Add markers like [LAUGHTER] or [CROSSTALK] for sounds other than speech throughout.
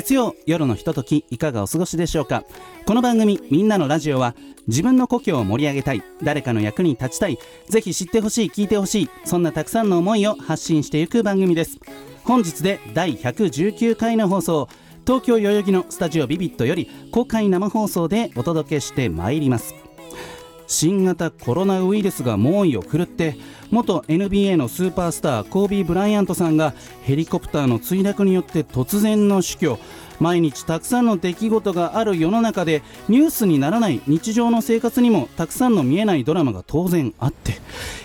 月曜夜のひとときいかがお過ごしでしょうか？この番組「みんなのラジオは」自分の故郷を盛り上げたい誰かの役に立ちたいぜひ知ってほしい聞いてほしいそんなたくさんの思いを発信していく番組です。本日で第119回の放送東京代々木のスタジオビビットより公開生放送でお届けしてまいります。新型コロナウイルスが猛威を振るって元 NBA のスーパースターコービー・ブライアントさんがヘリコプターの墜落によって突然の死去。毎日たくさんの出来事がある世の中でニュースにならない日常の生活にもたくさんの見えないドラマが当然あって、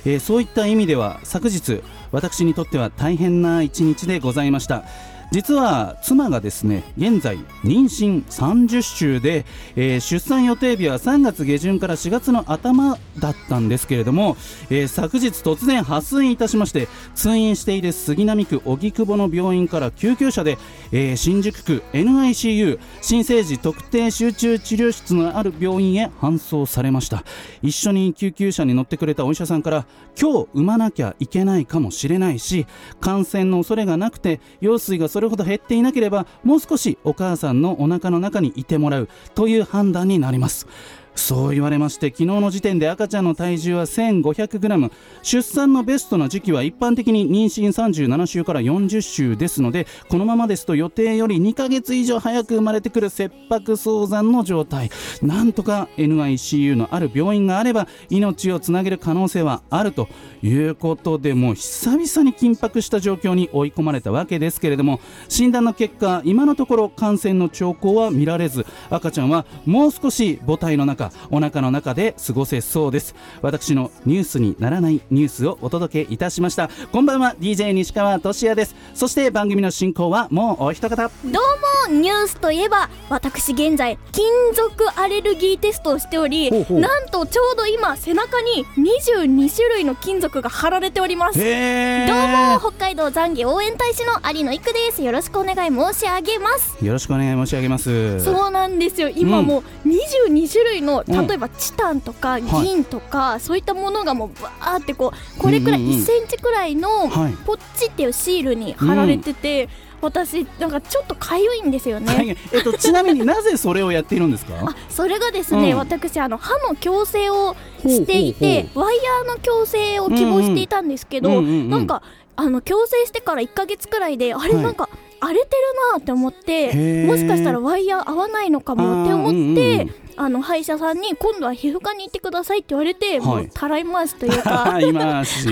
えーそういった意味では昨日私にとっては大変な一日でございました。実は妻がですね現在妊娠30週で、えー出産予定日は3月下旬から4月の頭だったんですけれども、えー昨日突然破水いたしまして通院している杉並区荻窪の病院から救急車で、えー新宿区 NICU 新生児特定集中治療室のある病院へ搬送されました。一緒に救急車に乗ってくれたお医者さんから今日産まなきゃいけないかもしれないし感染の恐れがなくて羊水がそれほど減っていなければもう少しお母さんのおなかの中にいてもらうという判断になります。そう言われまして昨日の時点で赤ちゃんの体重は 1500g 出産のベストな時期は一般的に妊娠37週から40週ですのでこのままですと予定より2ヶ月以上早く生まれてくる切迫早産の状態。なんとか NICU のある病院があれば命をつなげる可能性はあるということでもう久々に緊迫した状況に追い込まれたわけですけれども診断の結果今のところ感染の兆候は見られず赤ちゃんはもう少し母体の中お腹の中で過ごせそうです。私のニュースにならないニュースをお届けいたしました。こんばんは DJ 西川俊也です。そして番組の進行はもうお一方。どうもニュースといえば私現在金属アレルギーテストをしておりなんとちょうど今背中に22種類の金属が貼られております。へどうもー北海道残儀応援大使の有野育です。よろしくお願い申し上げます。よろしくお願い申し上げます。そうなんですよ。今もう22種類の、うん。例えばチタンとかい。銀とか、そういったものがもうバーってこうこれくらいうんうんうん。1センチくらいのはい。ポッチっていうシールに貼られてて、私なんかちょっとかゆいんですよね、はい。えっと、ちなみになぜそれをやっているんですか？[LAUGHS] あそれがですね、うん。私あの歯の矯正をしていてワイヤーの矯正を希望していたんですけど、なんかあの矯正してから1ヶ月くらいであれはい。なんか荒れてるなって思って、もしかしたらワイヤー合わないのかもって思ってうんうんあの歯医者さんに今度は皮膚科に行ってくださいって言われて、もうたらい回しというか [LAUGHS] いますし、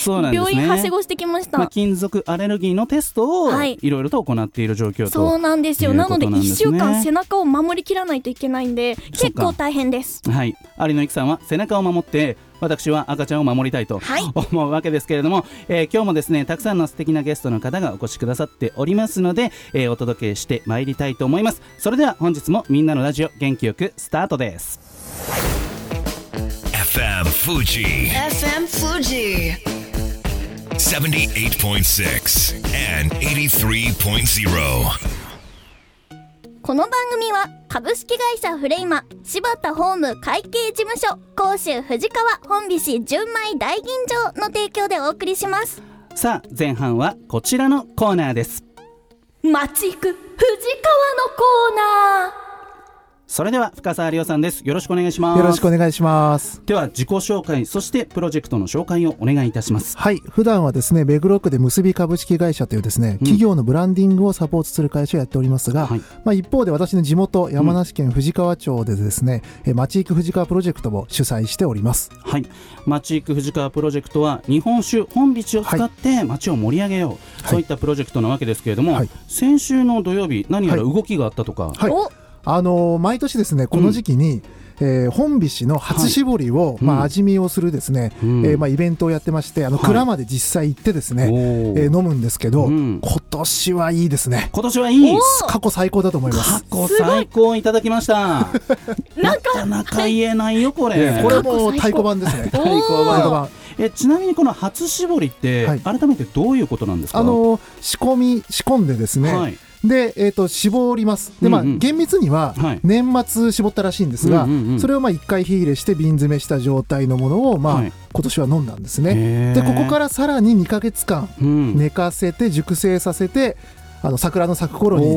そうなんですね。病院はしごしてきました、まあ、金属アレルギーのテストをはい。いろいろと行っている状況と、そうなんですよいうなのでことなんですね1週間背中を守りきらないといけないんで結か。構大変です。はい、有野由紀さんは背中を守って私は赤ちゃんを守りたいとはい思うわけですけれども、えー今日もですねたくさんの素敵なゲストの方がお越しくださっておりますので、えーお届けしてまいりたいと思いますそれでは本日もみんなのラジオ元気よくスタートです FM Fuji FM Fuji. 78.6 and 83.0. この番組は株式会社フレイマ柴田ホーム会計事務所甲州藤川本菱純米大吟醸の提供でお送りします。さあ前半はこちらのコーナーです。街行く藤川のコーナーそれでは深澤亮さんです。よろしくお願いします。よろしくお願いします。では自己紹介そしてプロジェクトの紹介をお願いいたします。はい。普段はですね、目黒区で結び株式会社というですね、企業のブランディングをサポートする会社をやっておりますが、はい。まあ一方で私の地元、山梨県富士川町でですね、え町行く富士川プロジェクトを主催しております。はい、町行く藤川プロジェクトは日本酒本市を使って町を盛り上げよう、そういったプロジェクトなわけですけれども、はい。先週の土曜日何やらはい。動きがあったとか、はい。おあのー毎年ですね、この時期に、えー本菱の初搾りを、まうんあ、味見をするですね、うん。えーまあ、イベントをやってまして、あの、はい。蔵まで実際行ってですね、えー飲むんですけど、うん。今年はいいですね。今年はいい。お過去最高だと思います。過。去最高いただきました。[LAUGHS] なかなか言えないよこれ。これも太鼓判ですね。太鼓判太鼓判。えちなみにこの初搾りって、はい。改めてどういうことなんですか？あの仕込み仕込んでですね、はいで、えー、と絞ります。で、まあうんうん。厳密にははい。年末絞ったらしいんですが、うんうんうん。それをまあ1回火入れして瓶詰めした状態のものを、まあはい。今年は飲んだんですね。でここからさらに2ヶ月間うん。寝かせて熟成させてあの桜の咲く頃にあ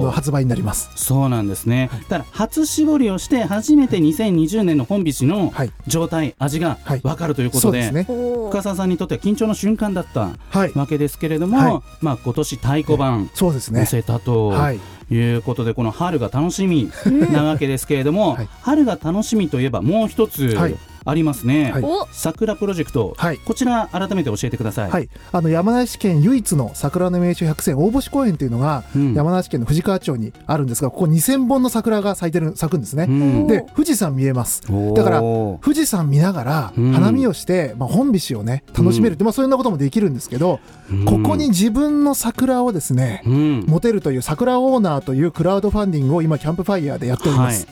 の発売になります。そうなんですね。だから初搾りをして初めて2020年の本菱のはい。状態、味がはい。分かるということで、そうですね。深澤さんにとっては緊張の瞬間だったはい。わけですけれども、はい。まあ今年太鼓判そうですね。乗せたとはい。いうことで、この春が楽しみなわけですけれども、[LAUGHS] はい。春が楽しみといえばもう一つはいありますね。はい。お。桜プロジェクト、はい。こちら改めて教えてください。はい、あの山梨県唯一の桜の名所百選大星公園というのが、うん。山梨県の富士川町にあるんですがここ2000本の桜が咲いてる咲くんですね、うん。で富士山見えます。だから富士山見ながらうん。花見をして、まあ、本菱をね楽しめるって、まあ、そういうようなこともできるんですけど、うん。ここに自分の桜をですね、うん。持てるという桜オーナーというクラウドファンディングを今キャンプファイヤーでやっております、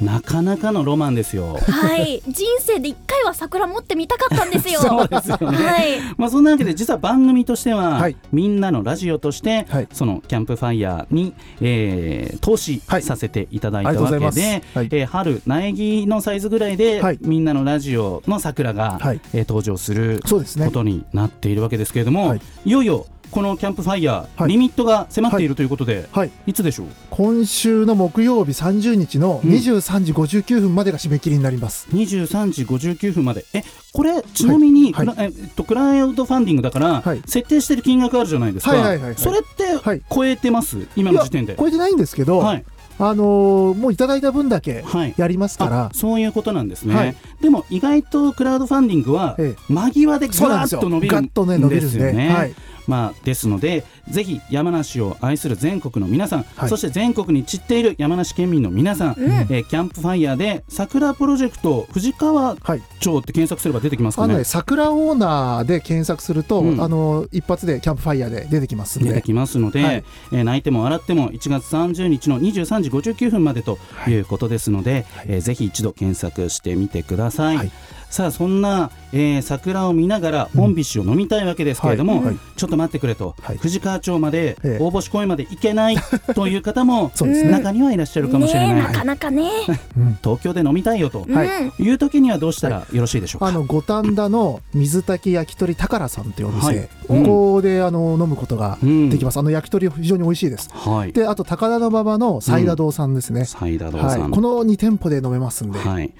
なかなかのロマンですよ。はい。人生で一回は桜持ってみたかったんですよ。[LAUGHS] そうですよね。はい。まあそんなわけで実は番組としては、はい。みんなのラジオとして、はい。そのキャンプファイヤーに、えー投資はいさせていただいたわけで、ございます。はい。えー春苗木のサイズぐらいで、はい。みんなのラジオの桜が、はい。えー登場することになっているわけですけれども、はい。い、よいよこのキャンプファイヤー、はい。リミットが迫っているということで、はい。い、つでしょう？今週の木曜日30日のうん。23時59分までが締め切りになります、23時59分まで。えこれちなみに、はい。クラえっと、クラウドファンディングだから、はい。設定してる金額あるじゃないですか、はいはいはいはい。それってはい。超えてます、今の時点で。超えてないんですけど、はい。あのーもういただいた分だけはい。やりますから。あ、そういうことなんですね、はい。でも意外とクラウドファンディングはええ。間際でぐわっと伸びるんガッとね伸びるんで。ですよね。はいまあ、ですのでぜひ山梨を愛する全国の皆さん、はい。そして全国に散っている山梨県民の皆さん、うん。えーキャンプファイヤーで桜プロジェクト藤川はい町って検索すれば出てきますかね。あのね、桜オーナーで検索すると、うん。あの一発でキャンプファイヤーで出てきます出てきますので、はい。えー泣いても笑っても1月30日の23時59分までということですので、えーぜひ一度検索してみてください。はいさあそんな、えー桜を見ながら本菱を飲みたいわけですけれども、はい。はい。ちょっと待ってくれと、はい。藤川町まで、ええ。大星公園まで行けない [LAUGHS] という方もそうですね。中にはいらっしゃるかもしれない、なかなかね、うん。東京で飲みたいよとはいう時にはどうしたらよろしいでしょうか？あの五反田の水炊き焼き鳥宝さんというお店、はい。ここであの飲むことがうんできます、あの焼き鳥非常に美味しいです。はい、であと高田馬場のサイダ堂さんですね、サイダ堂はい、さん、この2店舗で飲めますんで、はい、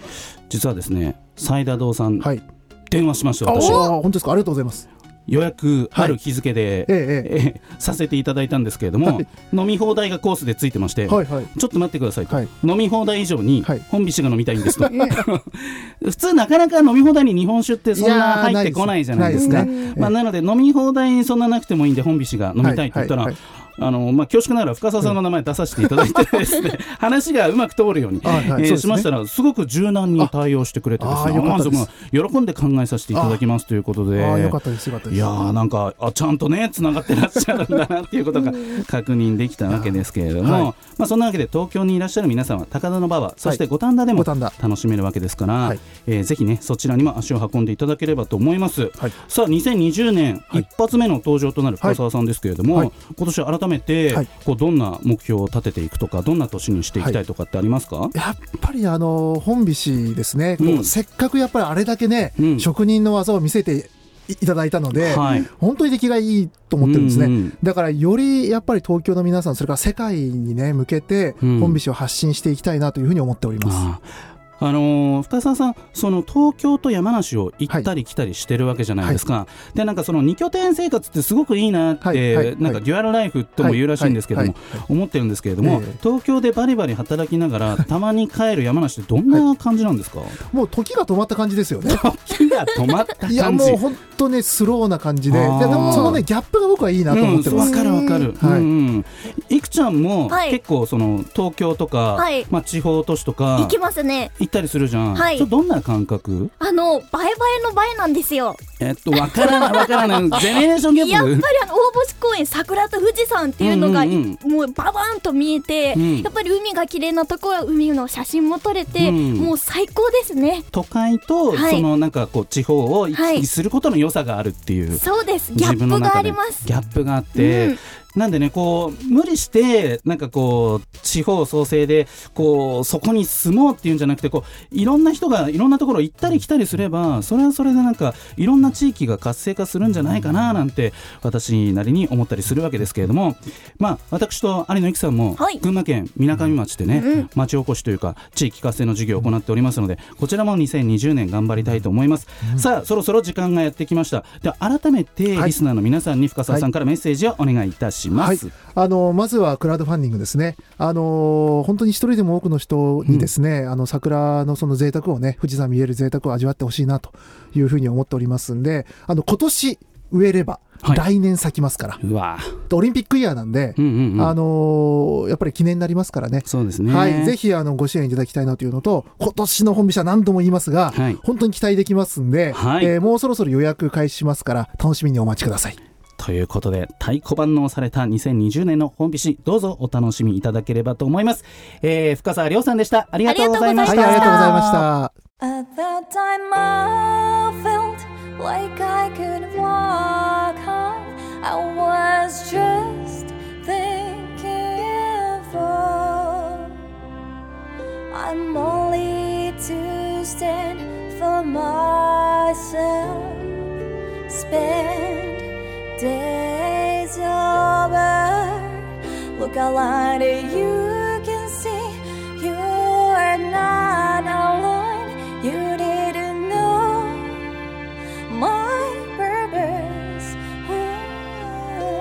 実はですねサイダ堂さん、はい、電話しましたあ私。お本当ですか？ありがとうございます。予約ある日付で、ええええ。ーさせていただいたんですけれども、はい。飲み放題がコースでついてまして、えはいはい。ちょっと待ってくださいと、はい。飲み放題以上にはい。本菱が飲みたいんですと、[LAUGHS] 普通なかなか飲み放題に日本酒ってそんな入ってこないじゃないですか。なまあ、なので飲み放題にそんななくてもいいんで本菱が飲みたいって言ったら、はいはいあのまあ、恐縮ながら深澤さんの名前出させていただいてですね話がうまく通るように、[LAUGHS] はい。しましたらすごく柔軟に対応してくれてですね喜んで考えさせていただきますということで。いやーなんかあちゃんとねつながってらっしゃるんだなっていうことが確認できたわけですけれども、はい。まあ、そんなわけで東京にいらっしゃる皆さんは高田馬場そして五反田でも楽しめるわけですから、はい。えーぜひねそちらにも足を運んでいただければと思います、はい。さあ2020年はい一発目の登場となる深澤さんですけれども、はい。今年改めて、はい。こうどんな目標を立てていくとかどんな年にしていきたいとかってありますか、やっぱりあの本菱ですね、うん。せっかくやっぱりあれだけね、うん。職人の技を見せていいただいたので、はい。本当に出来がいいと思ってるんですね、うんうん。だからよりやっぱり東京の皆さんそれから世界にね向けてうん。本菱を発信していきたいなというふうに思っております、あああのー深澤さん、その東京と山梨を行ったり来たりしてるわけじゃないですか、でなんかその二拠点生活ってすごくいいなって、はいはいなんかデュアルライフとも言うらしいんですけども、はいはいはい。思ってるんですけれども、ええ。東京でバリバリ働きながら、たまに帰る山梨ってどんな感じなんですか、もう時が止まった感じですよね。[LAUGHS] 時が止まった感じ。いやもう本当ねスローな感じで。でもそのねギャップが僕はいいなと思ってます、うんわかるわかる。はい。うんうん。いくちゃんもはい。結構その東京とか、はい。まあ地方都市とか行きますね行ったりするじゃん。はい。どんな感覚？あの映え映えの映えなんですよ。えっとわからないわからない。[LAUGHS] ジェネレーションギャップ？やっぱりあの大星公園桜と富士山っていうのが、うんうんもうババーンと見えて、うん。やっぱり海が綺麗なところは海の写真も撮れて、うん。もう最高ですね。都会とはい。そのなんかこう地方を行きはい。来することの良さがあるっていう。そうです。ギャップがあります。ギャップがあって、うんなんでねこう無理してなんかこう地方創生でこうそこに住もうっていうんじゃなくてこういろんな人がいろんなところ行ったり来たりすればそれはそれでなんかいろんな地域が活性化するんじゃないかななんて私なりに思ったりするわけですけれどもまあ私と有野由紀さんもはい。群馬県みなかみ町でね、うん。町おこしというか地域活性の事業を行っておりますのでこちらも2020年頑張りたいと思います、さあそろそろ時間がやってきました。では改めてはい。リスナーの皆さんに深澤さんからメッセージをお願いいたします、あのまずはクラウドファンディングですね、あの本当に一人でも多くの人にですね、あの桜のその贅沢をね、富士山見える贅沢を味わってほしいなというふうに思っておりますんで、あの今年植えれば、はい。来年咲きますから、うわ。オリンピックイヤーなんで、うんうんうん。あのやっぱり記念になりますからね。そうですね。はい、ぜひあのご支援いただきたいなというのと、今年の本飛車何度も言いますが、はい。本当に期待できますんで、はい。えーもうそろそろ予約開始しますから、楽しみにお待ちください。ということで太鼓判の押された2020年の本菱どうぞお楽しみいただければと思います、えー深澤亮さんでしたありがとうございまはい、したありがとうございました。At that time I felt like I could walk on. I was just thinking for I'm only to stand for myself. Spend days over. Look around you can see you are not alone. You didn't know my purpose. Oh,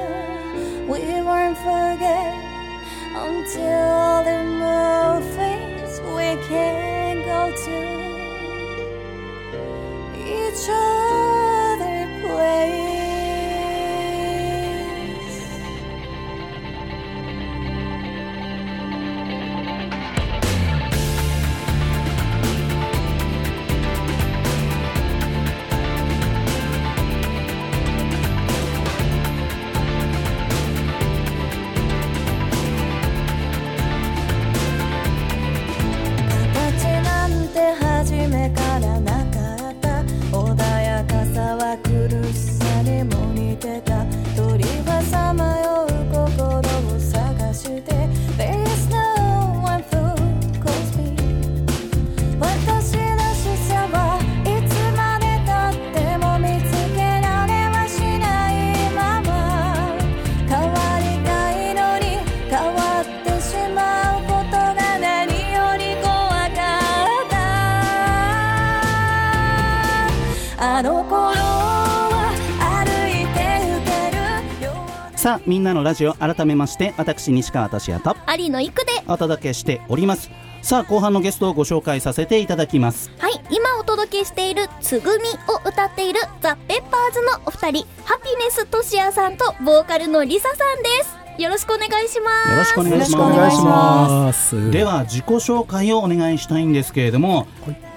we won't forget until the movies we can go to each other みんなのラジオ改めまして私西川俊也と有野育で。お届けしております。さあ後半のゲストをご紹介させていただきます。はい今お届けしている「つぐみ」を歌っているザ・ペッパーズのお二人ハピネスとしやさんとボーカルのリサさんです。よろしくお願いします。よろしくお願いしまます。では自己紹介をお願いしたいんですけれども、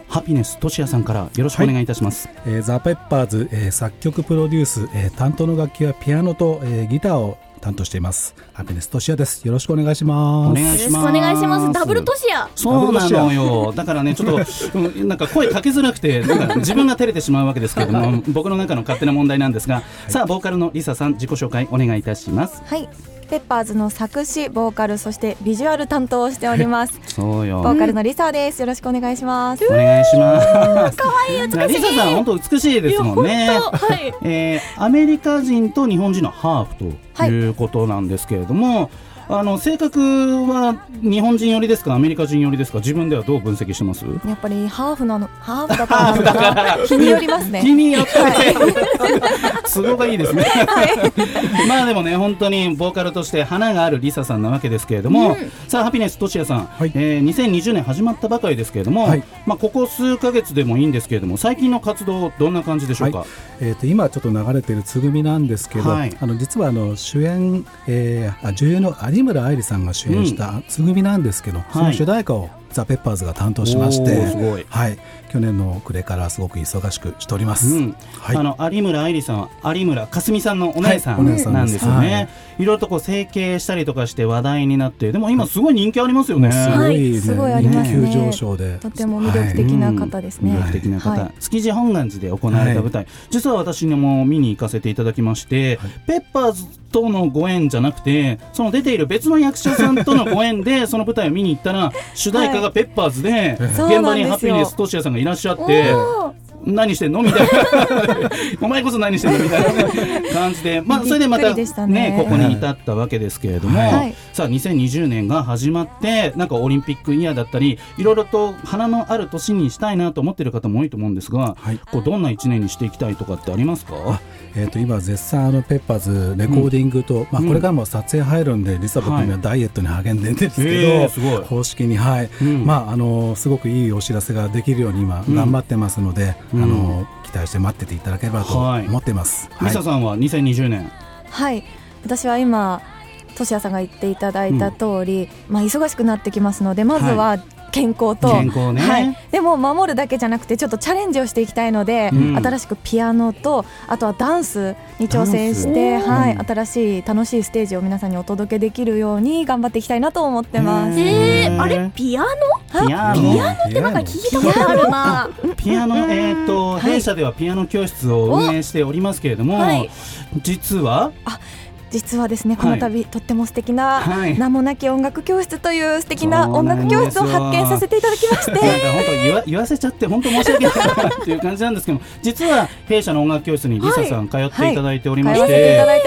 ハピネスとしやさんからよろしくお願いいたします、えーザ・ペッパーズ、えー作曲プロデュース、えー担当の楽器はピアノと、えーギターを担当しています。ハピネストシヤです。よろしくお願いします。お願いします。よろしくお願いします。ダブルトシヤそうなのよ。だからねちょっとうんなんか声かけづらくてなんか自分が照れてしまうわけですけれども僕の中の勝手な問題なんですが、さあボーカルのリサさん自己紹介お願いいたします。はい、ペッパーズの作詞、ボーカル、そしてビジュアル担当をしております。[LAUGHS] そうよ。ボーカルのリサです。よろしくお願いします。お願いします。可愛い美しい。リサさん本当美しいですもんね。はい。えーアメリカ人と日本人のハーフということなんですけれども、あの性格は日本人寄りですかアメリカ人寄りですか自分ではどう分析してます？やっぱりハーフなの、[LAUGHS] ハーフだからなのかな。日によりますね。日によって、都合がいいですね、まあでもね本当にボーカルとして花があるリサさんなわけですけれども、さあハピネスとしやさん、はい。えー2020年始まったばかりですけれども、はい。まあここ数ヶ月でもいいんですけれども最近の活動どんな感じでしょうか、はい。えー、と今ちょっと流れているつぐみなんですけど、はい。あの実はあの主演、えーあ女優の有村愛理さんが主演したつぐみなんですけど、その主題歌をザ・ペッパーズが担当しまして、ごい。はい、去年の暮れからすごく忙しくしております。うん。はい。あの有村愛理さんは有村架純さんのお姉さんなんでですすよね、はい。い、ろいろとこう整形したりとかして話題になってでも今すごい人気ありますよね、すごいね、はいすごいありますね。人気急上昇で。とても魅力的な方ですね。魅力的な方、はい。築地本願寺で行われた舞台、実は私にも見に行かせていただきまして、ペッパーズとのご縁じゃなくてその出ている別の役者さんとのご縁でその舞台を見に行ったら主題歌がペッパーズで、現場にハピネストシヤさんがいらっしゃって。何してんの？みたいな。[LAUGHS] お前こそ何してんの？みたいな感じで、まあ、それでまたねね。ここに至ったわけですけれども、はい。さあ2020年が始まってなんかオリンピックイヤーだったりいろいろと花のある年にしたいなと思ってる方も多いと思うんですが、はい。こうどんな1年にしていきたいとかってありますか？えー、と今絶賛あのペッパーズレコーディングと、まあ、うんこれからも撮影入るんで、実は僕はい。今ダイエットに励んでるんですけど、へーすごい。公式にはい、うん。まああのすごくいいお知らせができるように今うん。頑張ってますので、うんあの期待して待ってていただければとはい。思っています。ミサさんは2020年、はい、私は今、としやさんが言っていただいた通り、まあ忙しくなってきますので、まずは健康と、健康ね。はい、でも守るだけじゃなくてちょっとチャレンジをしていきたいので、うん。新しくピアノとあとはダンスに挑戦して、はいうん。新しい楽しいステージを皆さんにお届けできるように頑張っていきたいなと思ってます。あれ？ピアノ？ピアノ。ってなんか聞いたことあるな。ピアノ、えーと弊社ではピアノ教室を運営しておりますけれども、はい。実は、実はですねこの度、とっても素敵なはい。名もなき音楽教室という素敵な音楽教室を発見させていただきまして。本当言わ言わせちゃって本当申し訳ないなっていう感じなんですけど [LAUGHS] 実は弊社の音楽教室にリサさん通っていただいておりましてい。たて、だい。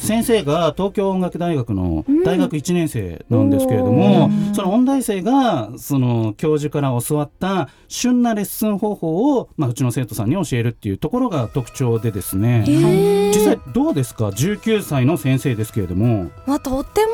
先生が東京音楽大学の大学1年生なんですけれども、その音大生がその教授から教わった旬なレッスン方法を、まあ、うちの生徒さんに教えるっていうところが特徴でですね、実際どうですか？19歳の先生ですけれども。まあ、とっても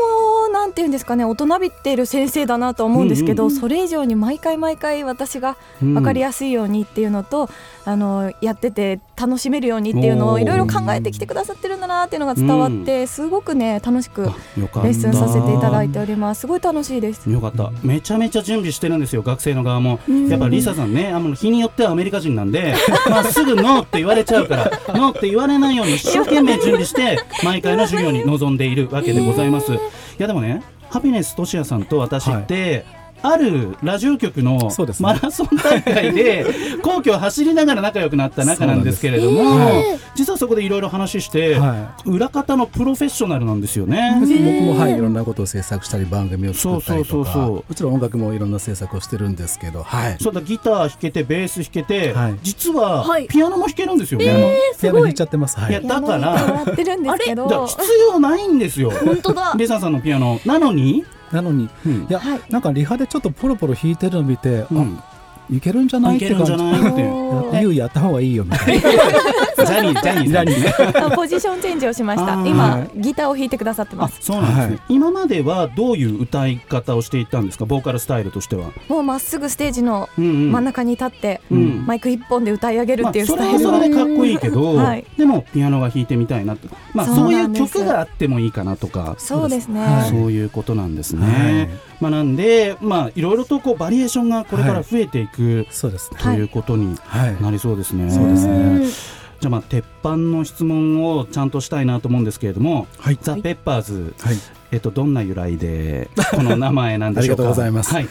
なんていうんですかね大人びっている先生だなと思うんですけど、うんそれ以上に毎回毎回私がうん。分かりやすいようにっていうのと、あのやってて楽しめるようにっていうのをいろいろ考えてきてくださってるんだなっていうのが伝わって、すごくね楽しくレッスンさせていただいております。すごい楽しいです。よかった。めちゃめちゃ準備してるんですよ学生の側も。やっぱリサさんねあの日によってはアメリカ人なんで、[LAUGHS] まあ、すぐノーって言われちゃうからノーって言われないように一生懸命準備して毎回の授業に臨んでいるわけでございます。いやでもねハピネス俊哉さんと私って、あるラジオ局のそうですね。マラソン大会で [LAUGHS] 皇居を走りながら仲良くなった仲なんですけれども、実はそこでいろいろ話して、は裏方のプロフェッショナルなんですよね。僕もはいいろんなことを制作したり番組を作ったりとか。そうそうそうそう。もちろん音楽もいろんな制作をしてるんですけど、はい、そうだギター弾けてベース弾けて、はい。実ははい。ピアノも弾けるんですよね。ピアノ弾いちゃってます。はい。いやだかやらもらってるんですけど。だから必要ないんですよ。本当だ。[LAUGHS] リサさんのピアノ。なのに、なのに、うんいや、はいなんかリハでちょっとポロポロ弾いてるのを見て、うんあいけるんじゃないって。[LAUGHS] おーやゆうやった方がいいよみたいな。[LAUGHS] ジャニージャニージャニー。ポジションチェンジをしました。今、はい。ギターを弾いてくださってまあすそうなんですね、はい。今まではどういう歌い方をしていったんですか？ボーカルスタイルとしては。もうまっすぐステージの真ん中に立って、うん。マイク一本で歌い上げるっていうスタイル。を、れはそれでかっこいいけど、はい。でもピアノが弾いてみたいなと、まあ、そうそういう曲があってもいいかなとか。そうですね、はい。そういうことなんですね。はい。まあ、なんで、まあ、いろいろとこうバリエーションがこれから増えていく、そうですね。ということにはい。なりそうですね。そうですね。じゃあまあ鉄板の質問をちゃんとしたいなと思うんですけれども、はい。ザ・ペッパーズ、はい。えっとどんな由来でこの名前なんでしょうか？[LAUGHS] ありがとうございますはい。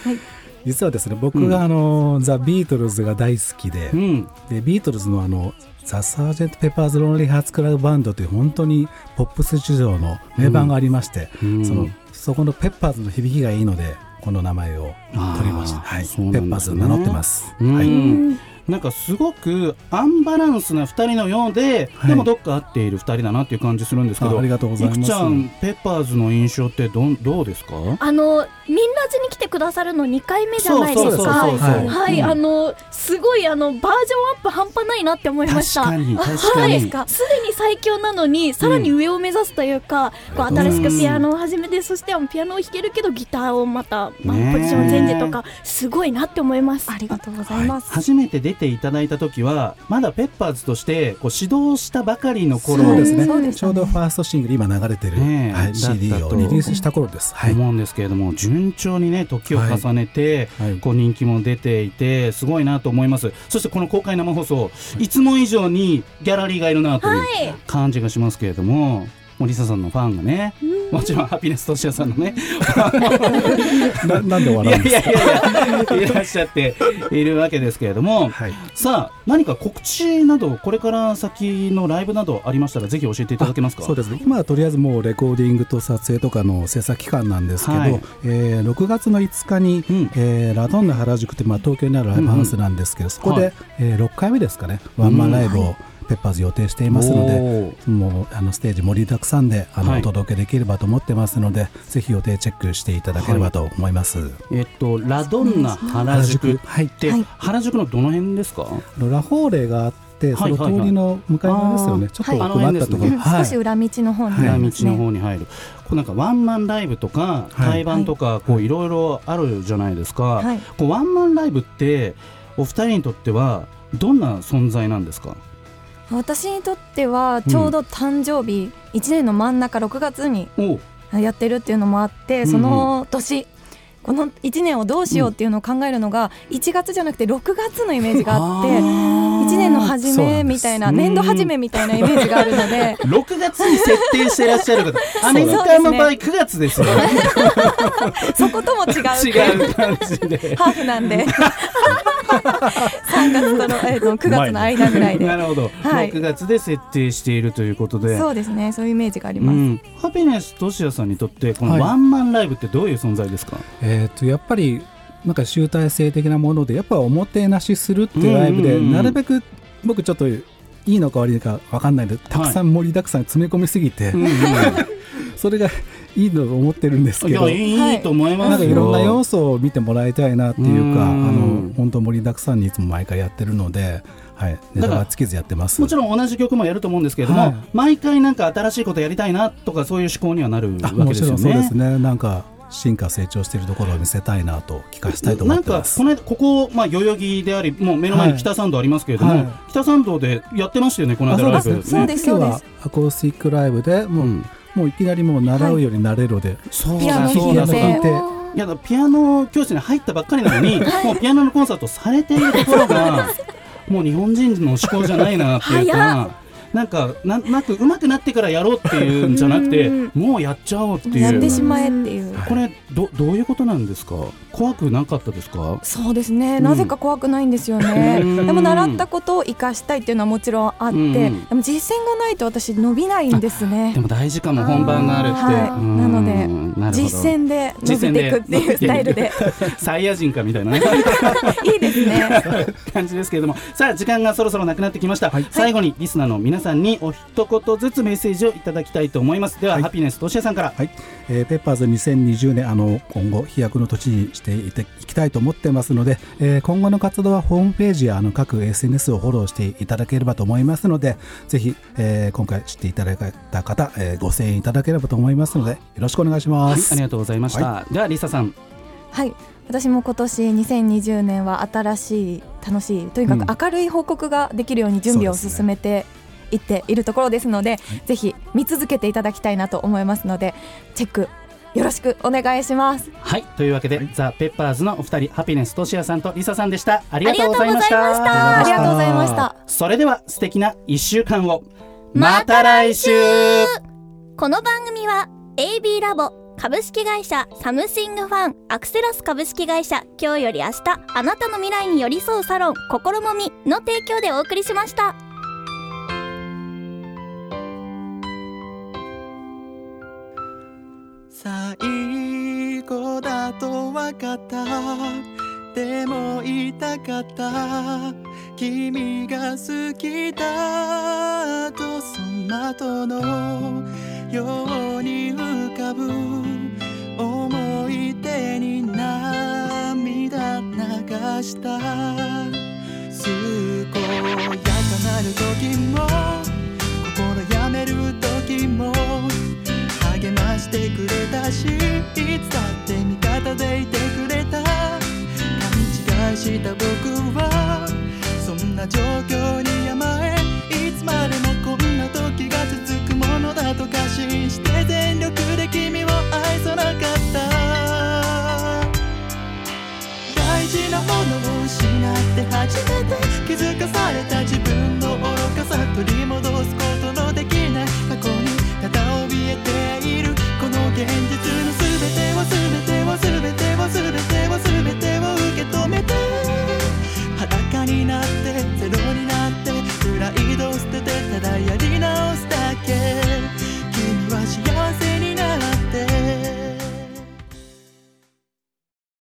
実はですね、僕があの、ザ・ビートルズが大好きでう、ん。でビートルズのあのザ・サージェント・ペッパーズ・ロンリー・ハーツ・クラブ・バンドという本当にポップス史上の名盤がありまして、うんそのそこのペッパーズの響きがいいのでこの名前を取りました。はい。そうなんペッパーズ名乗ってます。うんはい。なんかすごくアンバランスな2人のようで、はい。でもどっか合っている2人だなっていう感じするんですけどあありがとうございます。くちゃんペッパーズの印象ってどんどうですか？あのみんなずに来てくださるの2回目じゃないですか。はいあのすごいあのバージョンアップ半端ないなって思いました。確かに確かに、はい、すでに最強なのにさらに上を目指すというか、こう新しくピアノを始めて、そしてピアノを弾けるけどギターをまた、まあポジションチェンジとかすごいなって思います。ありがとうございます、初めて出てていただいた時はまだペッパーズとしてこう始動したばかりの頃そうですね。ちょうどファーストシングル今流れてる、はい、ねえだった CD とをリリースした頃です。はい、思うんですけれども、順調にね時を重ねて、はい。こう人気も出ていてすごいなと思います。そしてこの公開生放送、い、つも以上にギャラリーがいるなという感じがしますけれども、もうリサさんのファンがね、もちろんハピネストシアさんのね [LAUGHS] ななんでい笑うんですか？やいやいやいやいらっしゃっているわけですけれども、はい。さあ何か告知などこれから先のライブなどありましたらぜひ教えていただけますか？そうですね。今はとりあえずもうレコーディングと撮影とかの制作期間なんですけど、はい。えー6月の5日に、うん。えーラドンナ原宿って、まあ、東京にあるライブハウスなんですけど、そこで、はい。えー6回目ですかね。ワンマンライブをペッパーズ予定していますので、もうあのステージ盛りだくさんであの、はい。お届けできればと思ってますのでぜひ予定チェックしていただければと思います、えっとラドンナ原宿はい。って、はい。原宿のどの辺ですか？ラフォーレがあってその通はいはい。はいりの向かい側ですよね、ちょっと奥まったところ、はい。はい。少し裏道の方に。裏道の方に入る、こうなんかワンマンライブとかはい。対バンとかこういろいろあるじゃないですか、はい。こうワンマンライブってお二人にとってはどんな存在なんですか？私にとってはちょうど誕生日、1年の真ん中6月におやってるっていうのもあって、その年この1年をどうしようっていうのを考えるのが1月じゃなくて6月のイメージがあって1年の初めみたいなうん年度始めみたいなイメージがあるので。[LAUGHS] 6月に設定してらっしゃる方。アメリカの場合9月ですよ [LAUGHS] そことも違う違う感じで。ハーフなんで。3月との、えーと9月の間ぐらいで。なるほど、はい。6月で設定しているということで。そうですね。そういうイメージがあります、うん、ハピネストシヤさんにとってこのはい。ワンマンライブってどういう存在ですか、えー、とやっぱりなんか集大成的なものでやっぱおもてなしするっていうライブで、なるべく僕ちょっといいのか悪いのか分かんないのでたくさん盛りだくさん詰め込みすぎて、[LAUGHS] それがいいのと思ってるんですけど。いやいいと思いますよ、なんかいろんな要素を見てもらいたいなっていうか、あうんの本当盛りだくさんにいつも毎回やってるので、はい、ネタが尽きずやってます。もちろん同じ曲もやると思うんですけれども、はい毎回なんか新しいことやりたいなとかそういう思考にはなるあわけですよもちろんそうでねす。ね。なんか進化成長しているところを見せたいなと聞かせたいと思なんってます。かこの間ここ、まあ、代々木でありもう目の前に北参道ありますけれども、はい。北参道でやってましたよねこの間ライブあそうですそうです。今日はアコースティックライブでもう,、うん。もういきなりもう習うより慣れろで、そうピアノ弾いて。そうだいやだピアノ教室に入ったばっかりなのに、もうピアノのコンサートされているところがもう日本人の思考じゃないなっていう早か。なんかなんなく上手くなってからやろうっていうんじゃなくてうんもうやっちゃおうっていう。やってしまえっていう。これどどういうことなんですか？怖くなかったですか？そうですね、うん。なぜか怖くないんですよね、うん。でも習ったことを生かしたいっていうのはもちろんあって、うんでも実践がないと私伸びないんですね。でも大事かも本番があるって、はい。うん。なので実践で伸びていくっていうスタイルで。[LAUGHS] サイヤ人かみたいなね。[LAUGHS] いいですね。[LAUGHS] 感じですけれども。さあ時間がそろそろなくなってきました、最後にリスナーの皆さんにお一言ずつメッセージをいただきたいと思います。では、はい。ハピネスとしやさんから。はい。えーペッパーズ2020年あの今後飛躍の年にしていていきたいと思ってますので、えー今後の活動はホームページやあの各 SNS をフォローしていただければと思いますのでぜひ、えー今回知っていただいた方、えーご声援いただければと思いますのでよろしくお願いします。はいありがとうございました、ではリサさん。はい。私も今年2020年は新しい楽しいとにかうん。く明るい報告ができるように準備を進めていっているところですので、ぜひ見続けていただきたいなと思いますのでチェックよろしくお願いします。はい。というわけで、ザ・ペッパーズのお二人ハピネスとしやさんとリサさんでした。ありがとうございました。ありがとうございました。それでは素敵な一週間を。また来週。この番組は AB ラボ株式会社サムシングファンアクセラス株式会社今日より明日あなたの未来に寄り添うサロン心もみの提供でお送りしました最後だと分かった。でも言いたかった。君が好きだとその後のように浮かぶ思い出に涙流した。健やかなる時もしてくれたしいつ